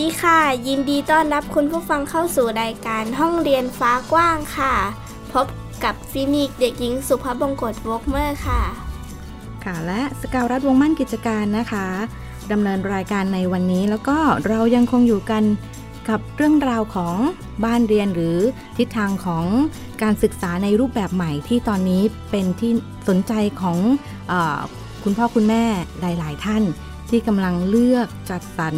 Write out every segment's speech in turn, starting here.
ดีค่ะ ยินดีต้อนรับคุณผู้ฟังเข้าสู่รายการห้องเรียนฟ้ากว้างค่ะ พบกับฟินิกเด็กหญิงสุภาพบงกตวกเมอร์ค่ะ ค่ะและสกาวรัฐวงมั่นกิจการนะคะดำเนินรายการในวันนี้แล้วก็เรายังคงอยู่กันกับเรื่องราวของบ้านเรียนหรือทิศทางของการศึกษาในรูปแบบใหม่ที่ตอนนี้เป็นที่สนใจของอคุณพ่อคุณแม่หลาย ๆ ท่าน ที่กำลังเลือกจัดสรร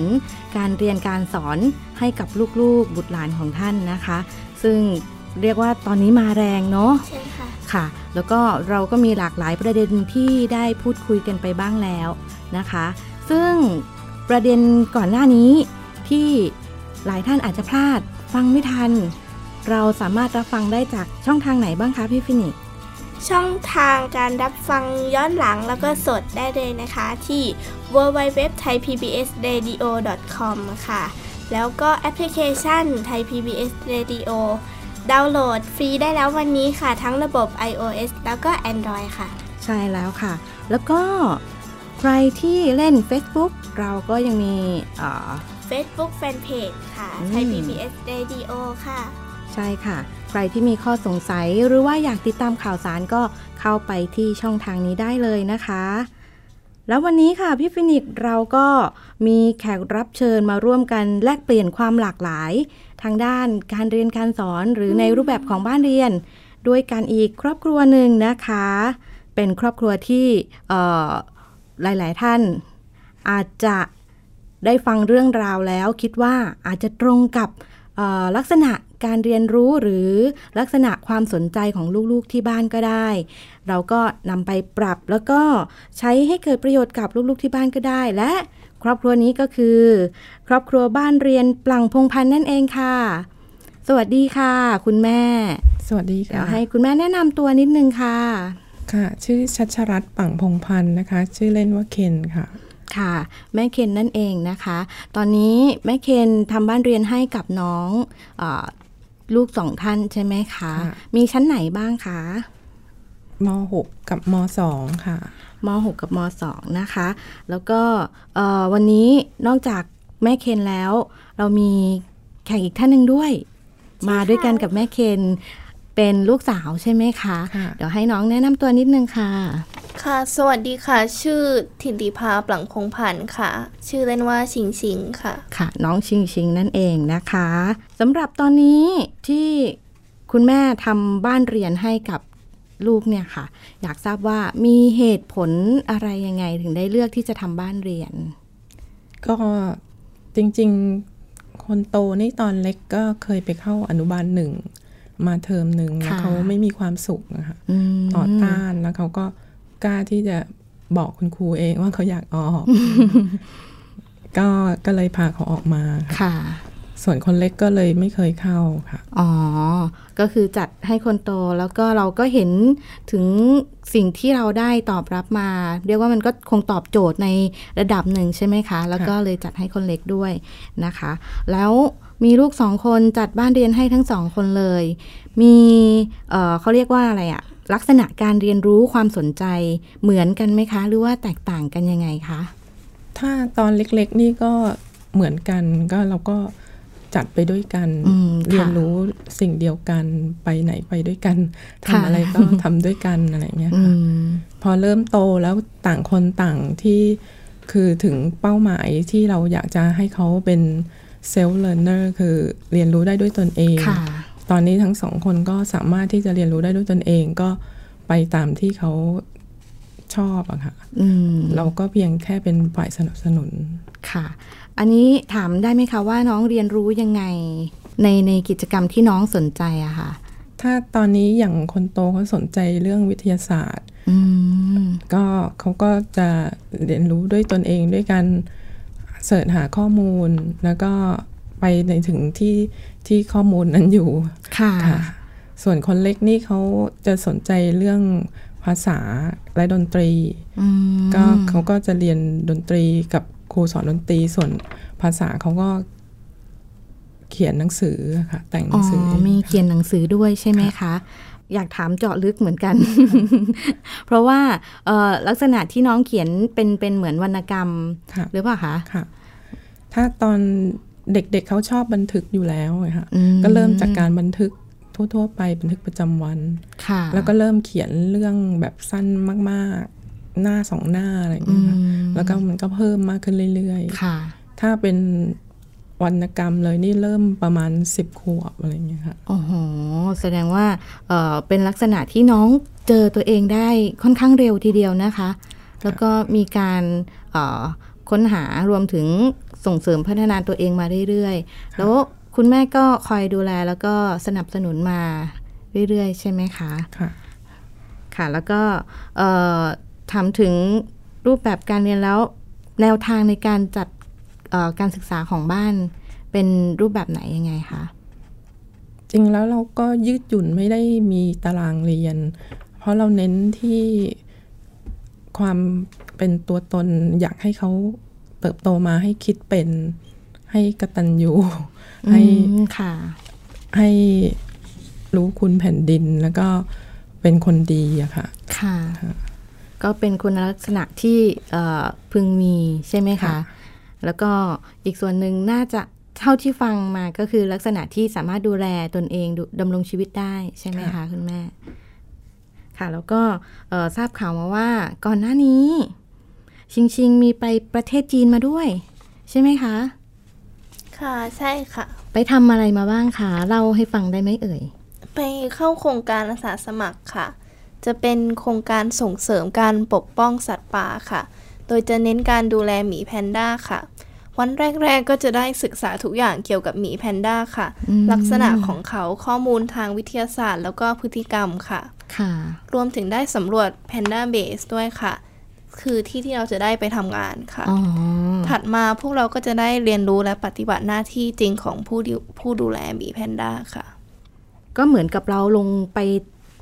การเรียนการสอนให้กับลูกๆบุตรหลานของท่านนะคะ ซึ่งเรียกว่าตอนนี้มาแรงเนาะใช่ค่ะค่ะ แล้วก็เราก็มีหลากหลายประเด็นที่ได้พูดคุยกันไปบ้างแล้วนะคะ ซึ่งประเด็นก่อนหน้านี้ที่หลายท่านอาจจะพลาดฟังไม่ทัน เราสามารถรับฟังได้จากช่องทางไหนบ้างคะพี่ฟินิกช่องทางการรับฟังย้อนหลังแล้วก็สดได้เลยนะคะ ที่ www.thaipbsradio.com ค่ะ แล้วก็แอปพลิเคชัน Thai PBS Radio ดาวน์โหลดฟรีได้แล้ววันนี้ค่ะ ทั้งระบบ iOS แล้วก็ Android ค่ะ ใช่แล้วค่ะ แล้วก็ใครที่เล่น Facebook เราก็ยังมี Facebook Fanpage ค่ะ Thai PBS Radio ค่ะ ใช่ค่ะ ใครที่มีข้อสงสัยหรือว่าอยากติดตามข่าวสารก็เข้าไปที่ช่องทางนี้ได้เลยนะคะ แล้ววันนี้ค่ะพี่ฟินิกเราก็มีแขกรับเชิญมาร่วมกันแลกเปลี่ยนความหลากหลาย ทางด้านการเรียนการสอนหรือในรูปแบบของบ้านเรียน ด้วยกันอีกครอบครัวหนึ่งนะคะ เป็นครอบครัวที่หลาย ๆ ท่าน อาจจะได้ฟังเรื่องราวแล้วคิดว่าอาจจะตรงกับลักษณะ การเรียนรู้หรือลักษณะความสนใจของลูกๆที่บ้านก็ได้ เราก็นำไปปรับแล้วก็ใช้ให้เกิดประโยชน์กับลูกๆที่บ้านก็ได้ และครอบครัวนี้ก็คือ ครอบครัวบ้านเรียนปลังพงพันธ์นั่นเองค่ะ สวัสดีค่ะ คุณแม่ สวัสดีค่ะเดี๋ยวให้คุณแม่แนะนำตัวนิดนึงค่ะ ค่ะ ชื่อชัชรัตน์ปังพงพันธ์นะคะ ชื่อเล่นว่าเคนค่ะค่ะ แม่เคนนั่นเองนะคะ ตอนนี้แม่เคนทำบ้านเรียนให้กับน้องอ ลูกสองท่านใช่ไหมคะ มีชั้นไหนบ้างคะม .6 กับม .2 ค่ะม .6 กับม .2 นะคะ แล้วก็วันนี้นอกจากแม่เคนแล้ว เรามีแขกอีกท่านหนึ่งด้วย มาด้วยกันกับแม่เคนเป็นลูกสาวใช่ไหมคะ เดี๋ยวให้น้องแนะนำตัวนิดนึงค่ะ ค่ะ สวัสดีค่ะ ชื่อถินติภาปลังคงพันธ์ค่ะ ชื่อเล่นว่าชิงชิงค่ะ ค่ะ น้องชิงชิงนั่นเองนะคะสำหรับตอนนี้ที่คุณแม่ทำบ้านเรียนให้กับลูกเนี่ยค่ะ อยากทราบว่ามีเหตุผลอะไรยังไงถึงได้เลือกที่จะทำบ้านเรียน ก็จริงๆ คนโตนี่ตอนเล็กก็เคยไปเข้าอนุบาลหนึ่งมาเทอมหนึ่งแล้วเขาไม่มีความสุขนะคะต่อต้านแล้วเขาก็ กล้าที่จะบอกคุณครูเองว่าเขาอยากออก ก็ก็เลยพาเขาออกมาค่ะ ส่วนคนเล็กก็เลยไม่เคยเข้าค่ะ อ๋อ ก็คือจัดให้คนโตแล้วก็เราก็เห็นถึงสิ่งที่เราได้ตอบรับมา เรียกว่ามันก็คงตอบโจทย์ในระดับหนึ่งใช่ไหมคะ แล้วก็เลยจัดให้คนเล็กด้วยนะคะ แล้ว มีลูกสองคนจัดบ้านเรียนให้ทั้งสองคนเลย มีเเขาเรียกว่าอะไรอะลักษณะการเรียนรู้ความสนใจเหมือนกันไหมคะ หรือว่าแตกต่างกันยังไงคะ ถ้าตอนเล็กๆนี่ก็เหมือนกันก็เราก็จัดไปด้วยกันเรียนรู้สิ่งเดียวกันไปไหนไปด้วยกันทำอะไรก็ทำด้วยกันอะไรเงี้ยค่ะพอเริ่มโตแล้วต่างคนต่างที่คือถึงเป้าหมายที่เราอยากจะให้เขาเป็น self learner คือเรียนรู้ได้ด้วยตนเอง ตอนนี้ทั้งสองคนก็สามารถที่จะเรียนรู้ได้ด้วยตนเองก็ไปตามที่เขาชอบอะค่ะเราก็เพียงแค่เป็นฝ่ายสนับสนุนค่ะ อันนี้ถามได้ไหมคะว่าน้องเรียนรู้ยังไงในในกิจกรรมที่น้องสนใจอะค่ะ ถ้าตอนนี้อย่างคนโตเขาสนใจเรื่องวิทยาศาสตร์ก็เขาก็จะเรียนรู้ด้วยตนเองด้วยการ เสิร์ชหาข้อมูล แล้วก็ไปในถึงที่ที่ข้อมูลนั้นอยู่ค่ะค่ะส่วนคนเล็กนี่เขาจะสนใจเรื่องภาษาและดนตรีอืมก็เขาก็จะเรียนดนตรีกับครูสอนดนตรี ส่วนภาษาเขาก็เขียนหนังสือค่ะ แต่งหนัอ๋งสือออมีเขียนหนังสือด้วยใช่ไหมคะ อยากถามเจาะลึกเหมือนกัน เพราะว่าเอ่อลักษณะที่น้องเขียนเป็นเป็นเหมือนวรรณกรรมค่ะหรือเปล่าคะค่ะ ถ้าตอนเด็กๆเเขาชอบบันทึกอยู่แล้วไงค่ะอืมก็เริ่มจากการบันทึกทั่วๆไปบันทึกประจำวันค่ะ แล้วก็เริ่มเขียนเรื่องแบบสั้นมากๆ หน้าสองหน้าอะไรอย่างอืเงี้ยค่ะมแล้วก็มันก็เพิ่มมากขึ้นเรื่อยค่ะๆถ้าเป็น วรรณกรรมเลยนี่เริ่มประมาณสิบขวบอะไรอย่างเงี้ยค่ะโอ้โหแสดงว่าเอ่อเป็นลักษณะที่น้องเจอตัวเองได้ค่อนข้างเร็วทีเดียวนะคะ แล้วก็มีการเอ่อค้นหารวมถึงส่งเสริมพัฒนาตัวเองมาเรื่อยๆ แล้วคุณแม่ก็คอยดูแลแล้วก็สนับสนุนมาเรื่อยๆ ใช่ไหมคะ ค่ะ ค่ะ แล้วก็เอ่อถามถึงรูปแบบการเรียนแล้วแนวทางในการจัดเอ่อ การศึกษาของบ้านเป็นรูปแบบไหนยังไงคะจริงแล้วเราก็ยืดหยุ่นไม่ได้มีตารางเรียน เพราะเราเน้นที่ความเป็นตัวตนอยากให้เขาเติบโตมาให้คิดเป็นให้กตัญญูให้อืมค่ะ ให้รู้คุณแผ่นดินแล้วก็เป็นคนดีอะค่ะ ค่ะ ก็เป็นคุณลักษณะที่เอ่อพึงมีใช่ไหมคะค่ะ แล้วก็อีกส่วนหนึ่งน่าจะเท่าที่ฟังมาก็คือลักษณะที่สามารถดูแลตนเองดูดำรงชีวิตได้ใช่ไหมคะคุณแม่ ค่ะ แล้วก็เอ่อทราบข่าวมาว่าก่อนหน้านี้ ชิงชิงมีไปประเทศจีนมาด้วย ใช่ไหมคะ ค่ะใช่ค่ะ ไปทำอะไรมาบ้างคะเล่าให้ฟังได้ไหมเอ่ย ไปเข้าโครงการอาสาสมัครค่ะ จะเป็นโครงการส่งเสริมการปกป้องสัตว์ป่าค่ะ โดยจะเน้นการดูแลหมีแพนด้าค่ะ วันแรก ๆ ก็จะได้ศึกษาทุกอย่างเกี่ยวกับหมีแพนด้าค่ะอืมลักษณะของเขาข้อมูลทางวิทยาศาสตร์ แล้วก็พฤติกรรมค่ะค่ะ รวมถึงได้สำรวจแพนด้าเบสด้วยค่ะ คือที่ที่เราจะได้ไปทำงานค่ะอ๋อถัดมาพวกเราก็จะได้เรียนรู้และปฏิบัติหน้าที่จริงของผู้ดิผู้ดูแลหมีแพนด้าค่ะ ก็เหมือนกับเราลงไป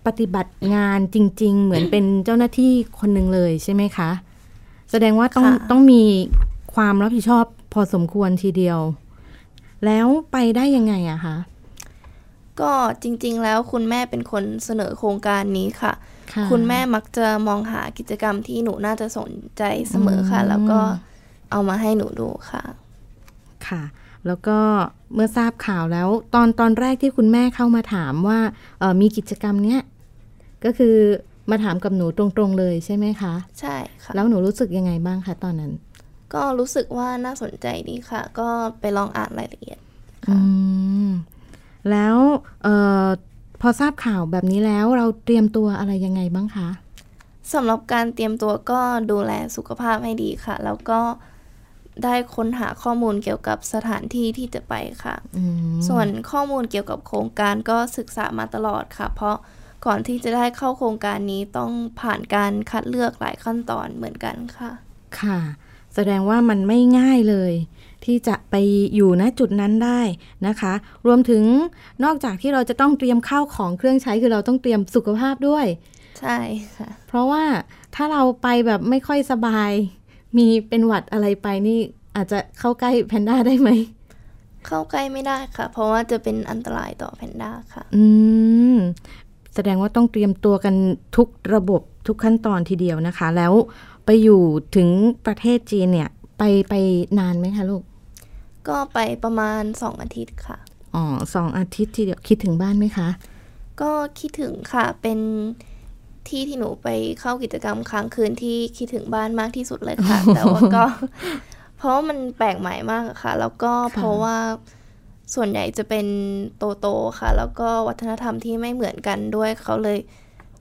ปฏิบัติงานจริง ๆ เหมือนเป็นเจ้าหน้าที่คนหนึ่งเลยใช่ไหมคะแส ดงว่าต้องค่ะต้องมีความรับผิดชอบพอสมควรทีเดียว แล้วไปได้ยังไงอะคะก็จริงๆ แล้วคุณแม่เป็นคนเสนอโครงการนี้ค่ะค่ะ คุณแม่มักจะมองหากิจกรรมที่หนูน่าจะสนใจเสมอค่ะ แล้วก็เอามาให้หนูดูค่ะ ค่ะ แล้วก็เมื่อทราบข่าวแล้วตอนตอนแรกที่คุณแม่เข้ามาถามว่าเอ่อมีกิจกรรมเนี้ยก็คือ มาถามกับหนูตรงๆเลยใช่ไหมคะ ใช่ค่ะ แล้วหนูรู้สึกยังไงบ้างคะตอนนั้น ก็รู้สึกว่าน่าสนใจดีค่ะ ก็ไปลองอ่านรายละเอียดอืมแล้วเออพอทราบข่าวแบบนี้แล้วเราเตรียมตัวอะไรยังไงบ้างคะสำหรับการเตรียมตัวก็ดูแลสุขภาพให้ดีค่ะ แล้วก็ได้ค้นหาข้อมูลเกี่ยวกับสถานที่ที่จะไปค่ะอืมส่วนข้อมูลเกี่ยวกับโครงการก็ศึกษามาตลอดค่ะ เพราะ ก่อนที่จะได้เข้าโครงการนี้ต้องผ่านการคัดเลือกหลายขั้นตอนเหมือนกันค่ะ ค่ะ แสดงว่ามันไม่ง่ายเลย ที่จะไปอยู่ณจุดนั้นได้นะคะ รวมถึงนอกจากที่เราจะต้องเตรียมข้าวของเครื่องใช้คือเราต้องเตรียมสุขภาพด้วย ใช่ค่ะ เพราะว่าถ้าเราไปแบบไม่ค่อยสบาย มีเป็นหวัดอะไรไปนี่อาจจะเข้าใกล้แพนด้าได้ไหมเข้าใกล้ไม่ได้ค่ะ เพราะว่าจะเป็นอันตรายต่อแพนด้าค่ะ อืม แสดงว่าต้องเตรียมตัวกันทุกระบบทุกขั้นตอนทีเดียวนะคะ แล้วไปอยู่ถึงประเทศจีนเนี่ยไปไปนานไหมคะลูก ก็ไปประมาณ2อาทิตย์ค่ะอ๋อสองอาทิตย์ทีเดียวคิดถึงบ้านไหมคะ ก็คิดถึงค่ะเป็นที่ที่หนูไปเข้ากิจกรรมค้างคืนที่คิดถึงบ้านมากที่สุดเลยค่ะ แต่ว่าก็ เพราะว่ามันแปลกใหม่มากอะค่ะ แล้วก็เพราะว่า ส่วนใหญ่จะเป็นโตโตๆค่ะ แล้วก็วัฒนธรรมที่ไม่เหมือนกันด้วยเขาเลย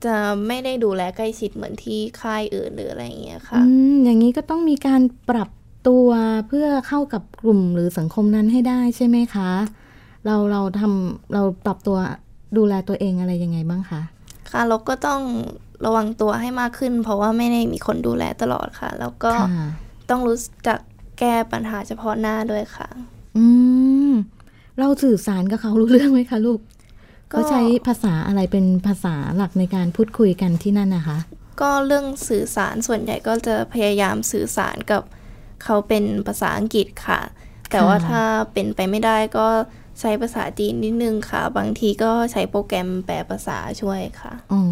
จะไม่ได้ดูแลใกล้ชิดเหมือนที่ค่ายอื่นหรืออะไรอย่างเงี้ยค่ะ อืมอย่างนี้ก็ต้องมีการปรับตัวเพื่อเข้ากับกลุ่มหรือสังคมนั้นให้ได้ใช่ไหมคะ เราเราทำเราปรับตัวดูแลตัวเองอะไรยังไงบ้างคะ ค่ะเราก็ต้องระวังตัวให้มากขึ้น เพราะว่าไม่ได้มีคนดูแลตลอดค่ะ แล้วก็ต้องรู้จักแก้ปัญหาเฉพาะหน้าด้วยค่ะ อืม เราสื่อสารกับเขารู้เรื่องไหมคะลูกเขาใช้ภาษาอะไรเป็นภาษาหลักในการพูดคุยกันที่นั่นนะคะ ก็เรื่องสื่อสารส่วนใหญ่ก็จะพยายามสื่อสารกับเขาเป็นภาษาอังกฤษค่ะ แต่ว่าถ้าเป็นไปไม่ได้ก็ใช้ภาษาจีนนิดนึงค่ะ บางทีก็ใช้โปรแกรมแปลภาษาช่วยค่ะ อ๋อ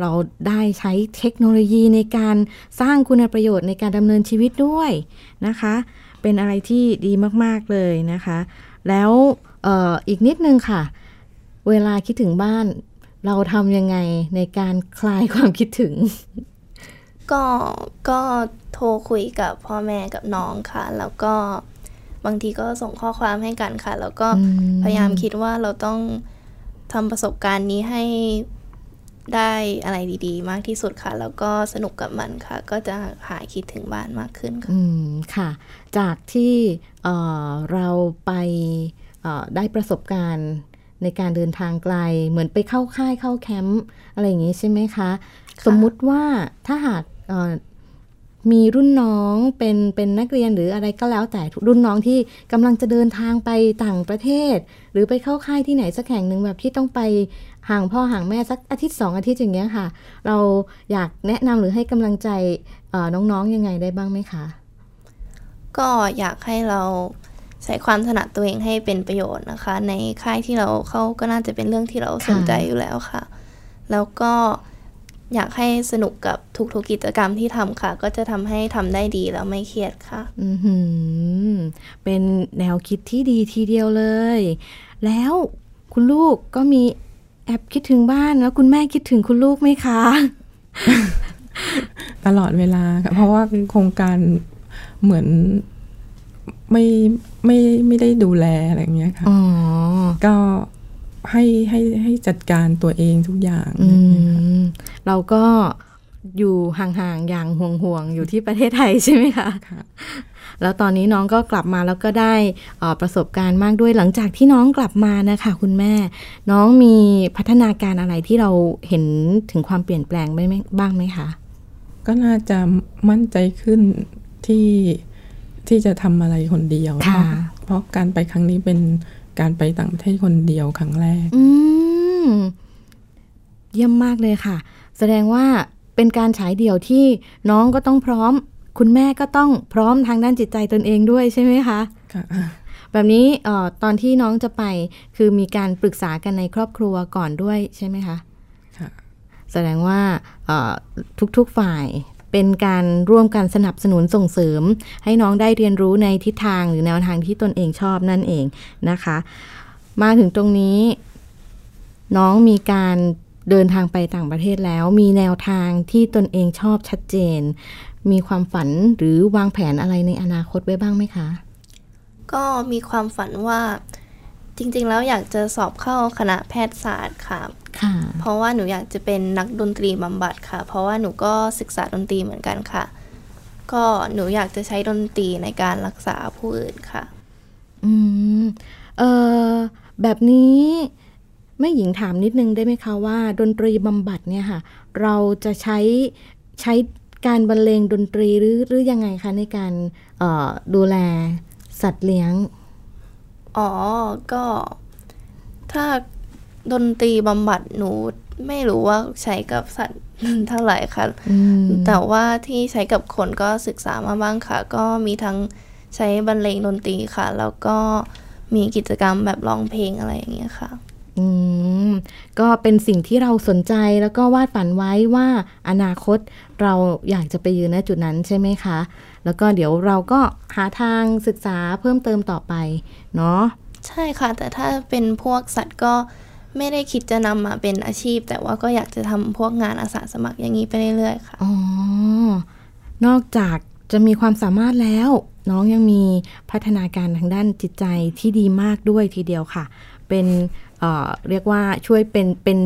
เราได้ใช้เทคโนโลยีในการสร้างคุณประโยชน์ในการดำเนินชีวิตด้วยนะคะ เป็นอะไรที่ดีมาก ๆ เลยนะคะ แล้วอออีกนิดนึงค่ะ เวลาคิดถึงบ้าน เราทำยังไงในการคลายความคิดถึง ก็ก็โทรคุยกับพ่อแม่กับน้องค่ะ แล้วก็บางทีก็ส่งข้อความให้กันค่ะ แล้วก็พยายามคิดว่าเราต้องทำประสบการณ์นี้ให้ ได้อะไรดีๆ มากที่สุดค่ะ แล้วก็สนุกกับมันค่ะ ก็จะหายคิดถึงบ้านมากขึ้นค่ะอืมค่ะ จากที่เเราไปได้ประสบการณ์ในการเดินทางไกล เหมือนไปเข้าค่ายเข้าแคมป์อะไรอย่างนี้ใช่ไหมคะ สมมุติว่าถ้าหาก มีรุ่นน้องเป็นเป็นนักเรียนหรืออะไรก็แล้วแต่รุ่นน้องที่กำลังจะเดินทางไปต่างประเทศ หรือไปเข้าค่ายที่ไหนสักแห่งหนึ่งแบบที่ต้องไปห่างพ่อห่างแม่สักอาทิตย์สองอาทิตย์อย่างเงี้ยค่ะ เราอยากแนะนำหรือให้กำลังใจน้องๆยังไงได้บ้างไหมคะ ก็อยากให้เราใช้ความถนัดตัวเองให้เป็นประโยชน์นะคะ ในค่ายที่เราเข้าก็น่าจะเป็นเรื่องที่เราสนใจอยู่แล้วค่ะ แล้วก็ อยากให้สนุกกับทุกๆกิจกรรมที่ทำค่ะ ก็จะทำให้ทำได้ดีแล้วไม่เครียดค่ะ อืมเป็นแนวคิดที่ดีทีเดียวเลย แล้วคุณลูกก็มีแอบคิดถึงบ้านแล้วคุณแม่คิดถึงคุณลูกไหมคะ ตลอดเวลาค่ะเพราะว่าโครงการเหมือนไม่ไม่ไม่ได้ดูแลอะไรเงี้ยค่ะก็ให้ให้ให้จัดการตัวเองทุกอย่างเราก็อยู่ห่างๆ อย่างห่วงๆ อยู่ที่ประเทศไทยใช่ไหมคะคะ แล้วตอนนี้น้องก็กลับมาแล้วก็ได้ประสบการณ์มากด้วยหลังจากที่น้องกลับมานะคะ คุณแม่ น้องมีพัฒนาการอะไรที่เราเห็นถึงความเปลี่ยนแปลงบ้างไหมคะ ก็น่าจะมั่นใจขึ้นที่ที่จะทำอะไรคนเดียว เพราะการไปครั้งนี้เป็นการไปต่างประเทศคนเดียวครั้งแรกอืม เยี่ยมมากเลยค่ะ แสดงว่าเป็นการฉายเดี่ยวที่น้องก็ต้องพร้อม คุณแม่ก็ต้องพร้อมทางด้านจิตใจตนเองด้วยใช่ไหมคะค่ะแบบนี้ออตอนที่น้องจะไปคือมีการปรึกษากันในครอบครัวก่อนด้วยใช่ไหมคะค่ะแสดงว่าทุกๆฝ่ายเป็นการร่วมกันสนับสนุนส่งเสริม ให้น้องได้เรียนรู้ในทิศทางหรือแนวทางที่ตนเองชอบนั่นเองนะคะ มาถึงตรงนี้ น้องมีการ เดินทางไปต่างประเทศแล้ว มีแนวทางที่ตนเองชอบชัดเจน มีความฝันหรือวางแผนอะไรในอนาคตไว้บ้างไหมคะ ก็มีความฝันว่าจริง ๆ แล้วอยากจะสอบเข้าคณะแพทยศาสตร์ค่ะเพราะว่าหนูอยากจะเป็นนักดนตรีบำบัดค่ะ เพราะว่าหนูก็ศึกษาดนตรีเหมือนกันค่ะ ก็หนูอยากจะใช้ดนตรีในการรักษาผู้อื่นค่ะ อืม เออแบบนี้ ไม่หญิงถามนิดนึงได้ไหมคะว่า ดนตรีบำบัดเนี่ยค่ะ เราจะใช้ใช้การบรรเลงดนตรีหรือหรือยังไงคะในการดูแลสัตว์เลี้ยง อ๋อ ก็ ถ้าดนตรีบำบัดหนูไม่รู้ว่าใช้กับสัตว์เท่าไหร่ค่ะ แต่ว่าที่ใช้กับคนก็ศึกษามาบ้างค่ะ ก็มีทั้งใช้บรรเลงดนตรีค่ะ แล้วก็มีกิจกรรมแบบร้องเพลงอะไรอย่างเงี้ยค่ะ อืม ก็เป็นสิ่งที่เราสนใจแล้วก็วาดฝันไว้ว่าอนาคตเราอยากจะไปยืนณจุดนั้นใช่ไหมคะ แล้วก็เดี๋ยวเราก็หาทางศึกษาเพิ่มเติมต่อไปเนาะใช่ค่ะ แต่ถ้าเป็นพวกสัตว์ก็ไม่ได้คิดจะนำมาเป็นอาชีพ แต่ว่าก็อยากจะทำพวกงานอาสาสมัครอย่างนี้ไปเรื่อยๆค่ะอ๋อนอกจากจะมีความสามารถแล้ว น้องยังมีพัฒนาการทางด้านจิตใจที่ดีมากด้วยทีเดียวค่ะ เป็น เรียกว่าช่วยเป็นเป็น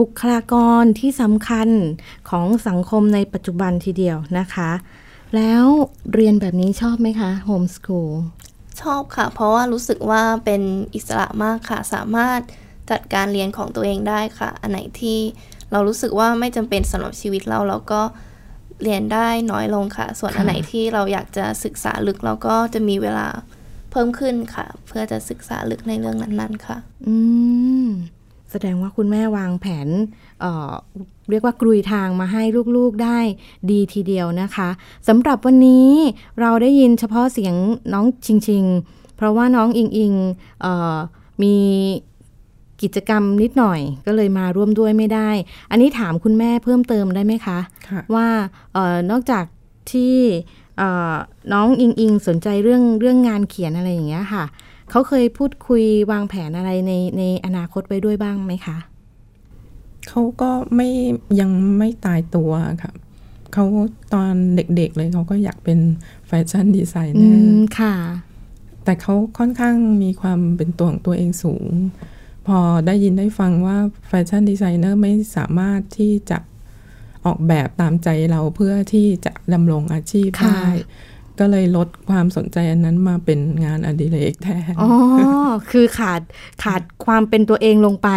บุคลากรที่สำคัญของสังคมในปัจจุบันทีเดียวนะคะ แล้วเรียนแบบนี้ชอบไหมคะโฮมสคูลชอบค่ะ เพราะว่ารู้สึกว่าเป็นอิสระมากค่ะ สามารถจัดการเรียนของตัวเองได้ค่ะ อันไหนที่เรารู้สึกว่าไม่จำเป็นสำหรับชีวิตเราเราก็เรียนได้น้อยลงค่ะ ส่วนอันไหนที่เราอยากจะศึกษาลึกเราก็จะมีเวลา เพิ่มขึ้นค่ะ เพื่อจะศึกษาลึกในเรื่องนั้นๆค่ะ อืมแสดงว่าคุณแม่วางแผนเเรียกว่ากลุยทางมาให้ลูกๆได้ดีทีเดียวนะคะสำหรับวันนี้เราได้ยินเฉพาะเสียงน้องชิงชิงเพราะว่าน้องอิงอิงมีกิจกรรมนิดหน่อยก็เลยมาร่วมด้วยไม่ได้ อันนี้ถามคุณแม่เพิ่มเติมได้ไหมคะคะว่าออนอกจากที่ น้องอิงอิงสนใจเรื่องเรื่องงานเขียนอะไรอย่างเงี้ยค่ะ เขาเคยพูดคุยวางแผนอะไรในในอนาคตไว้ด้วยบ้างไหมคะเขาก็ไม่ยังไม่ตายตัวค่ะเขาตอนเด็กๆเลยเขาก็อยากเป็น fashion designer ค่ะ แต่เขาค่อนข้างมีความเป็นตัวของตัวเองสูง พอได้ยินได้ฟังว่าแฟชั่นดีไซเนอร์ไม่สามารถที่จะ ออกแบบตามใจเราเพื่อที่จะดำรงอาชีพได้ก็เลยลดความสนใจอันนั้นมาเป็นงานอดิเรกแทน อ๋อ คือขาดขาดความเป็นตัวเองลงไป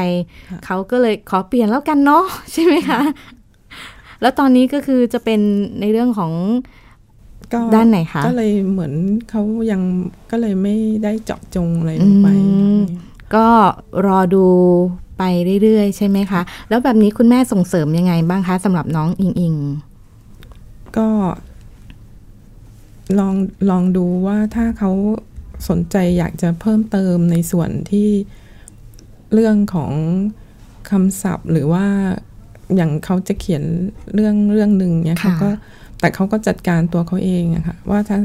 เขาก็เลยขอเปลี่ยนแล้วกันเนาะใช่ไหมคะ แล้วตอนนี้ก็คือจะเป็นในเรื่องของด้านไหนคะ ก็เลยเหมือนเขายังก็เลยไม่ได้เจาะจงอะไรลงไป ก็รอดูไปเรื่อยๆ ใช่ไหมคะ แล้วแบบนี้คุณแม่ส่งเสริมยังไงบ้างคะสำหรับน้องอิงอิงก็ ลองลองดูว่าถ้าเขาสนใจอยากจะเพิ่มเติมในส่วนที่เรื่องของคำศัพท์หรือว่าอย่างเขาจะเขียนเรื่องเรื่องหนึ่งเนี่ยเขาก็แต่เขาก็จัดการตัวเขาเองอะค่ะว่าถ้า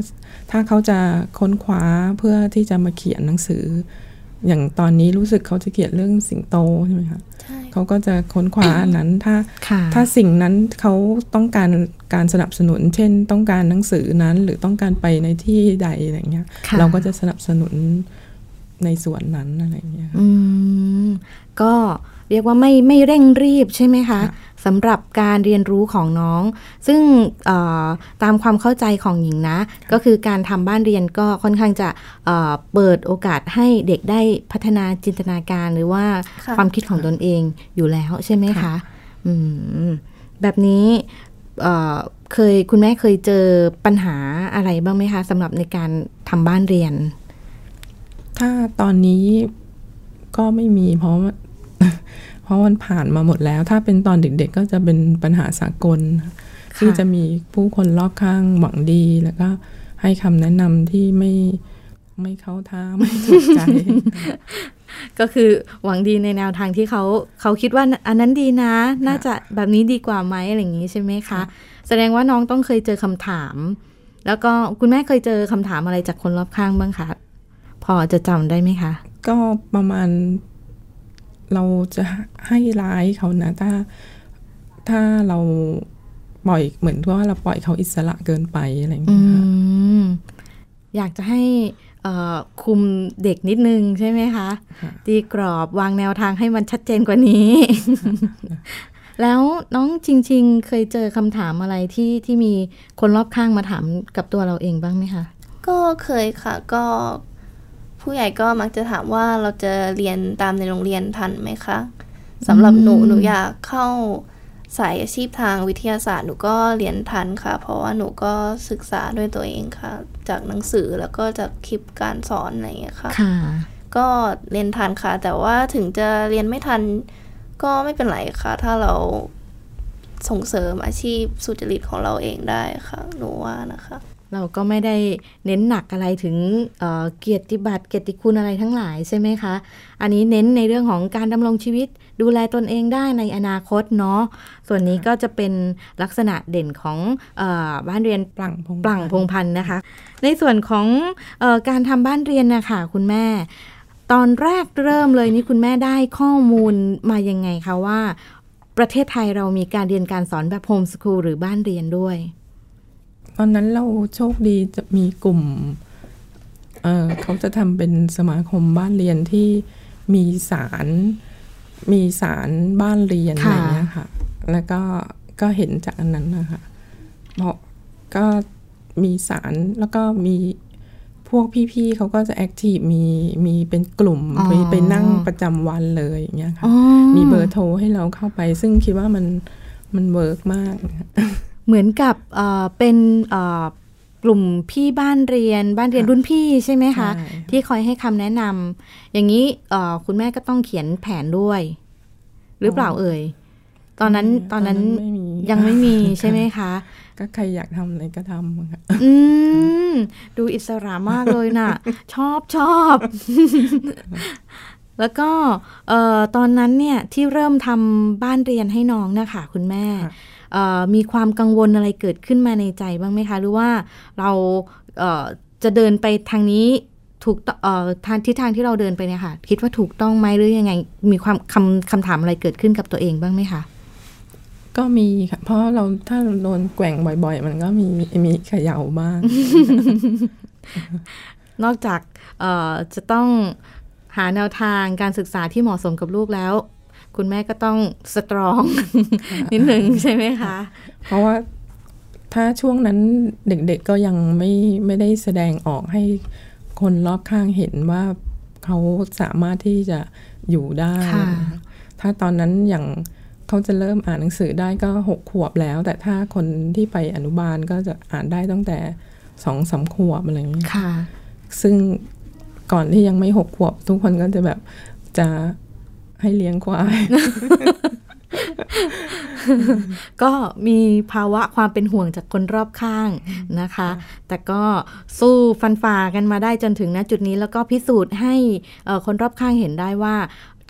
ถ้าเขาจะค้นคว้าเพื่อที่จะมาเขียนหนังสือ อย่างตอนนี้รู้สึกเขาจะเขียนเรื่องสิงโตใช่ไหมคะเขาก็จะค้นคว้าอันนั้นถ้าถ้าสิ่งนั้นเขาต้องการการสนับสนุน เช่น ต้องการหนังสือนั้น หรือต้องการไปในที่ใดอะไรเงี้ย เราก็จะสนับสนุนในส่วนนั้นอะไรเงี้ยอืมก็เรียกว่าไม่ไม่เร่งรีบใช่ไหมคะ สำหรับการเรียนรู้ของน้อง ซึ่งตามความเข้าใจของหญิงนะ ก็คือการทำบ้านเรียนก็ค่อนข้างจะเปิดโอกาสให้เด็กได้พัฒนาจินตนาการหรือว่าความคิดของตนเองอยู่แล้วใช่ไหมคะแบบนี้เคยคุณแม่เคยเจอปัญหาอะไรบ้างไหมคะสำหรับในการทำบ้านเรียน ถ้าตอนนี้ก็ไม่มีเพราะเพ ราะมันผ่านมาหมดแล้ว ถ้าเป็นตอนเด็กๆ ก็จะเป็นปัญหาสากลที่จะมีผู้คนรอบข้างหวังดี แล้วก็ให้คำแนะนำที่ไม่ไม่เข้าท่าไม่ถูกใจ ก็คือหวังดีในแนวทางที่เขาเขาคิดว่าอันนั้นดีนะ น่าจะแบบนี้ดีกว่าไหมอะไรอย่างนี้ใช่ไหมคะ แสดงว่าน้องต้องเคยเจอคำถาม แล้วก็คุณแม่เคยเจอคำถามอะไรจากคนรอบข้างบ้างคะพอจะจำได้ไหมคะ ก็ประมาณ เราจะให้ร้ายเขานะ ถ้าถ้าเราปล่อยเหมือนว่าเราปล่อยเขาอิสระเกินไปอะไรอย่างเงี้ยอยากจะให้คุมเด็กนิดนึงใช่ไหมคะ ตีกรอบวางแนวทางให้มันชัดเจนกว่านี้ แล้วน้องจริง ๆ เคยเจอคำถามอะไรที่ที่มีคนรอบข้างมาถามกับตัวเราเองบ้างไหมคะ ก็เคยค่ะ ก็ ผู้ใหญ่ก็มักจะถามว่าเราจะเรียนตามในโรงเรียนทันไหมคะสำหรับหนูหนูอยากเข้าสายอาชีพทางวิทยาศาสตร์หนูก็เรียนทันค่ะ เพราะว่าหนูก็ศึกษาด้วยตัวเองค่ะ จากหนังสือแล้วก็จากคลิปการสอนอะไรอย่างเงี้ยค่ะ ก็เรียนทันค่ะ แต่ว่าถึงจะเรียนไม่ทันก็ไม่เป็นไรค่ะ ถ้าเราส่งเสริมอาชีพสุจริตของเราเองได้ค่ะ หนูว่านะคะ เราก็ไม่ได้เน้นหนักอะไรถึงเเกียรติบัตรเกียรติคุณอะไรทั้งหลายใช่ไหมคะ อันนี้เน้นในเรื่องของการดำรงชีวิตดูแลตนเองได้ในอนาคตเนาะ ส่วนนี้ก็จะเป็นลักษณะเด่นของอบ้านเรียนปลั่งพงปลั่งพงพันธ์นะคะ ในส่วนของออการทำบ้านเรียนนะคะคุณแม่ ตอนแรกเริ่มเลยนี่คุณแม่ได้ข้อมูลมายังไงคะว่า ประเทศไทยเรามีการเรียนการสอนแบบโฮมสคูลหรือบ้านเรียนด้วย ตอนนั้นเราโชคดีจะมีกลุ่มเเขาจะทำเป็นสมาคมบ้านเรียนที่มีสารมีสารบ้านเรียนอะไรเงี้ยค่ะ แล้วก็ก็เห็นจากอันนั้นนะคะเพราะก็มีสารแล้วก็มีพวกพี่ๆเขาก็จะ active มีมีเป็นกลุ่มไปไปนั่งประจำวันเลยอย่างเงี้ยค่ะ มีเบอร์โทรให้เราเข้าไป ซึ่งคิดว่ามันมัน work มาก เหมือนกับเป็นกลุ่มพี่บ้านเรียนบ้านเรียนรุ่นพี่ใช่ไหมคะ ที่คอยให้คำแนะนำอย่างนี้คุณแม่ก็ต้องเขียนแผนด้วย หรือเปล่าเอ่ย ตอนนั้นตอนนั้นยังไม่มีใช่ไหมคะ ก็ใครอยากทำอะไรก็ทำค่ะอืมดูอิสระมากเลยนะ่ะ ชอบชอบ แล้วก็เอ่อตอนนั้นเนี่ยที่เริ่มทำบ้านเรียนให้น้องนะคะคุณแม่ มีความกังวลอะไรเกิดขึ้นมาในใจบ้างไหมคะ หรือว่าเราเจะเดินไปทางนี้ถูกทางทิศทางที่เราเดินไปเนี่ยค่ะ คิดว่าถูกต้องไหมหรือยังไง มีความคำคำถามอะไรเกิดขึ้นกับตัวเองบ้างไหมคะก็มีค่ะ เพราะเราถ้าโดนแกว่งบ่อย ๆ มันก็มีมีขย่าบ้าง นอกจากจะต้องหาแนวทางการศึกษาที่เหมาะสมกับลูกแล้ว คุณแม่ก็ต้องสตรอง นิดหนึ่งใช่ไหมคะ เพราะว่าถ้าช่วงนั้นเด็กๆก็ยังไม่ไม่ได้แสดงออกให้คนรอบข้างเห็นว่าเขาสามารถที่จะอยู่ได้ ถ้าตอนนั้นอย่างเขาจะเริ่มอ่านหนังสือได้ก็หกขวบแล้ว แต่ถ้าคนที่ไปอนุบาลก็จะอ่านได้ตั้งแต่สองสาขวบอะไรอย่างนี้ค่ะซึ่งก่อนที่ยังไม่หกขวบ ทุกคนก็จะแบบจะ ให้เลี้ยงควาย ก็มีภาวะความเป็นห่วงจากคนรอบข้างนะคะ แต่ก็สู้ฟันฝ่ากันมาได้จนถึงณจุดนี้แล้วก็พิสูจน์ให้คนรอบข้างเห็นได้ว่า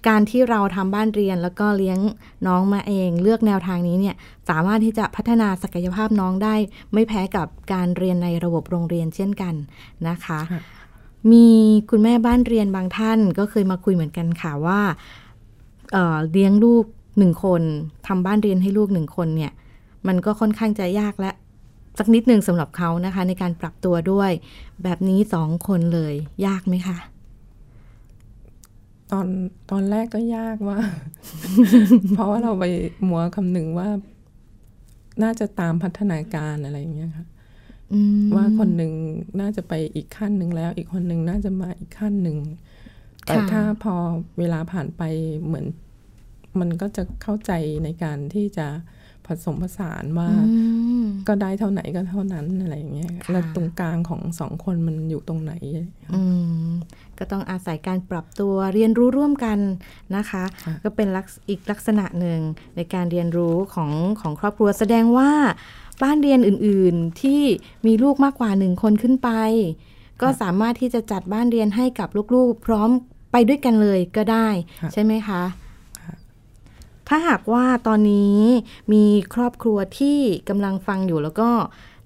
การที่เราทำบ้านเรียนแล้วก็เลี้ยงน้องมาเอง เลือกแนวทางนี้เนี่ยสามารถที่จะพัฒนาศักยภาพน้องได้ ไม่แพ้กับการเรียนในระบบโรงเรียนเช่นกันนะคะ มีคุณแม่บ้านเรียนบางท่านก็เคยมาคุยเหมือนกันค่ะว่า เเลี้ยงลูกหนึ่งคนทำบ้านเรียนให้ลูกหนึ่งคนเนี่ย มันก็ค่อนข้างจะยากและสักนิดหนึ่งสำหรับเขานะคะ ในการปรับตัวด้วย แบบนี้สองคนเลยยากไหมคะ ตอนตอนแรกก็ยากว่า เพราะว่าเราไปมัวคำหนึ่งว่า น่าจะตามพัฒนาการอะไรอย่างเงี้ยค่ะว่าคนหนึ่งน่าจะไปอีกขั้นหนึ่งแล้ว อีกคนหนึ่งน่าจะมาอีกขั้นหนึ่ง แต่ถ้าพอเวลาผ่านไปเหมือน มันก็จะเข้าใจในการที่จะผสมผสานว่าก็ได้เท่าไหนก็เท่านั้นอะไรอย่างเงี้ยแล้วตรงกลางของสองคนมันอยู่ตรงไหนก็ต้องอาศัยการปรับตัวเรียนรู้ร่วมกันนะคะ ก็เป็นอีกลักษณะหนึ่งในการเรียนรู้ของของครอบครัวแสดงว่าบ้านเรียนอื่น ๆที่มีลูกมากกว่าหนึ่งคนขึ้นไป ก็สามารถที่จะจัดบ้านเรียนให้กับลูกๆ พร้อมไปด้วยกันเลยก็ได้ ใช่ไหมคะ ถ้าหากว่าตอนนี้มีครอบครัวที่กำลังฟังอยู่แล้วก็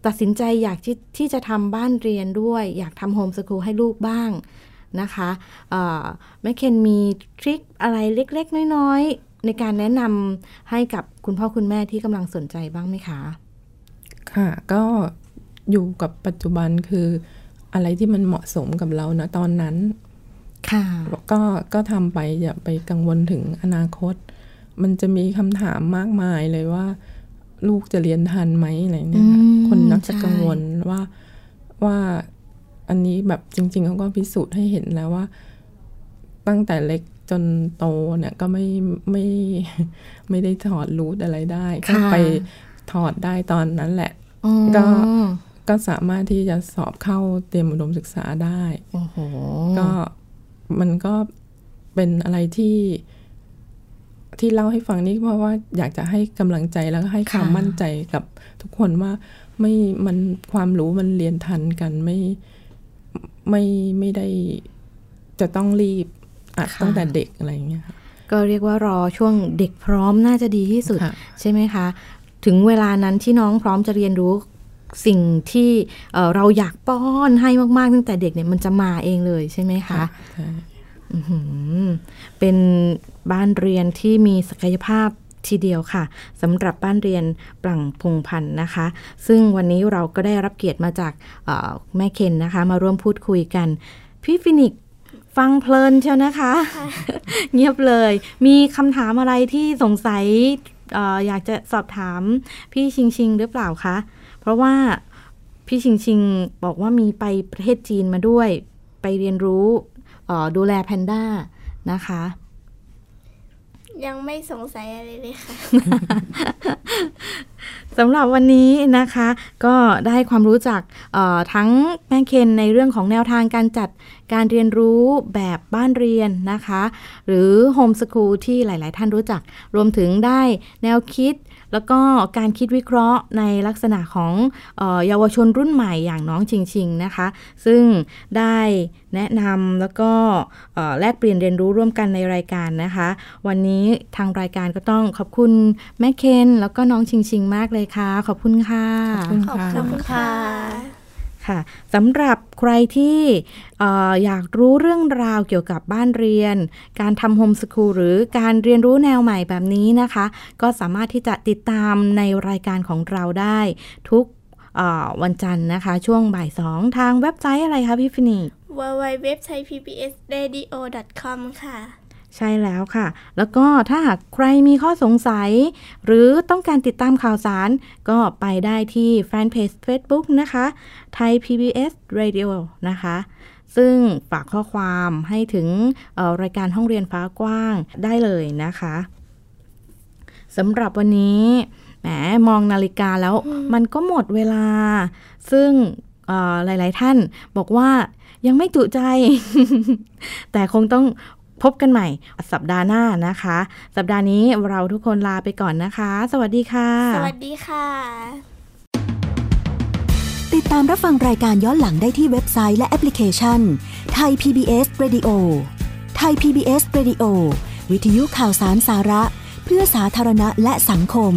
ตัดสินใจอยากที่ที่จะทำบ้านเรียนด้วย อยากทำโฮมสกูลให้ลูกบ้างนะคะแม่เคนมีทริคอะไรเล็ก ๆ น้อย ๆ ในการแนะนำให้กับคุณพ่อคุณแม่ที่กำลังสนใจบ้างไหมคะ ค่ะ ก็อยู่กับปัจจุบันคือ อะไรที่มันเหมาะสมกับเรานะตอนนั้น ค่ะก็ก็ทำไปอย่าไปกังวลถึงอนาคต มันจะมีคำถามมากมายเลยว่า ลูกจะเรียนทันไหมอะไรเนี่ยคนนักจะกังวลว่าว่าอันนี้แบบจริง ๆเขาก็พิสูจน์ให้เห็นแล้วว่า ตั้งแต่เล็กจนโตเนี่ยก็ไม่ไม่ไม่ได้ถอดรูทอะไรได้ก็ไปถอดได้ตอนนั้นแหละก็ ก็สามารถที่จะสอบเข้าเตรียมอุดมศึกษาได้ก็มันก็เป็นอะไรที่ที่เล่าให้ฟังนี่เพราะว่าอยากจะให้กำลังใจแล้วก็ให้ความมั่นใจกับทุกคนว่าไม่มันความรู้มันเรียนทันกันไม่ไม่ไม่ได้จะต้องรีบอัดตั้งแต่เด็กอะไรอย่างเงี้ยก็เรียกว่ารอช่วงเด็กพร้อมน่าจะดีที่สุดใช่ไหมคะ ถึงเวลานั้นที่น้องพร้อมจะเรียนรู้ สิ่งที่เราอยากป้อนให้มาก ๆ ตั้งแต่เด็กเนี่ยมันจะมาเองเลยใช่ไหมคะเป็นบ้านเรียนที่มีศักยภาพทีเดียวค่ะสำหรับบ้านเรียนปลังพงพันธ์นะคะ ซึ่งวันนี้เราก็ได้รับเกียรติมาจากแม่เคนนะคะ มาร่วมพูดคุยกัน พี่ฟินิกฟังเพลินเชียวนะคะ เงียบเลย มีคำถามอะไรที่สงสัยออยากจะสอบถามพี่ชิงชิงหรือเปล่าคะ เพราะว่าพี่ชิงชิงบอกว่ามีไปประเทศจีนมาด้วย ไปเรียนรู้ดูแลแพนด้านะคะ ยังไม่สงสัยอะไรเลยค่ะ สำหรับวันนี้นะคะ ก็ได้ความรู้จากทั้งแม่เคนในเรื่องของแนวทางการจัดการเรียนรู้แบบบ้านเรียนนะคะ หรือโฮมสคูลที่หลาย ๆ ท่านรู้จัก รวมถึงได้แนวคิดแล้วก็การคิดวิเคราะห์ในลักษณะของเยาวชนรุ่นใหม่อย่างน้องชิงชิงนะคะ ซึ่งได้แนะนำแล้วก็แลกเปลี่ยนเรียนรู้ร่วมกันในรายการนะคะ วันนี้ทางรายการก็ต้องขอบคุณแม่เคนแล้วก็น้องชิงชิงมากเลยค่ะขอบคุณค่ะ ขอบคุณค่ะขอบคุณค่ะค่ะสำหรับใครที่ออยากรู้เรื่องราวเกี่ยวกับบ้านเรียน การทำโฮมสคูลหรือการเรียนรู้แนวใหม่แบบนี้นะคะ ก็สามารถที่จะติดตามในรายการของเราได้ทุกวันจันทร์นะคะ ช่วงบ่ายสองทางเว็บไซต์อะไรคะพี่ฟินิ w w w t h a i p b s r a d i o c o m ค่ะ ใช่แล้วค่ะ แล้วก็ถ้าหากใครมีข้อสงสัย หรือต้องการติดตามข่าวสาร ก็ไปได้ที่แฟนเพจ Facebook นะคะไทย PBS Radio นะคะ ซึ่งฝากข้อความให้ถึงรายการห้องเรียนฟ้ากว้างได้เลยนะคะสำหรับวันนี้แหมมองนาฬิกาแล้วมันก็หมดเวลา ซึ่งหลาย ๆ ท่านบอกว่ายังไม่จุใจ แต่คงต้อง พบกันใหม่สัปดาห์หน้านะคะ สัปดาห์นี้เราทุกคนลาไปก่อนนะคะ สวัสดีค่ะ สวัสดีค่ะ ติดตามรับฟังรายการย้อนหลังได้ที่เว็บไซต์และแอปพลิเคชันไทย PBS Radio ไทย PBS Radio วิทยุข่าวสารสาระ เพื่อสาธารณะและสังคม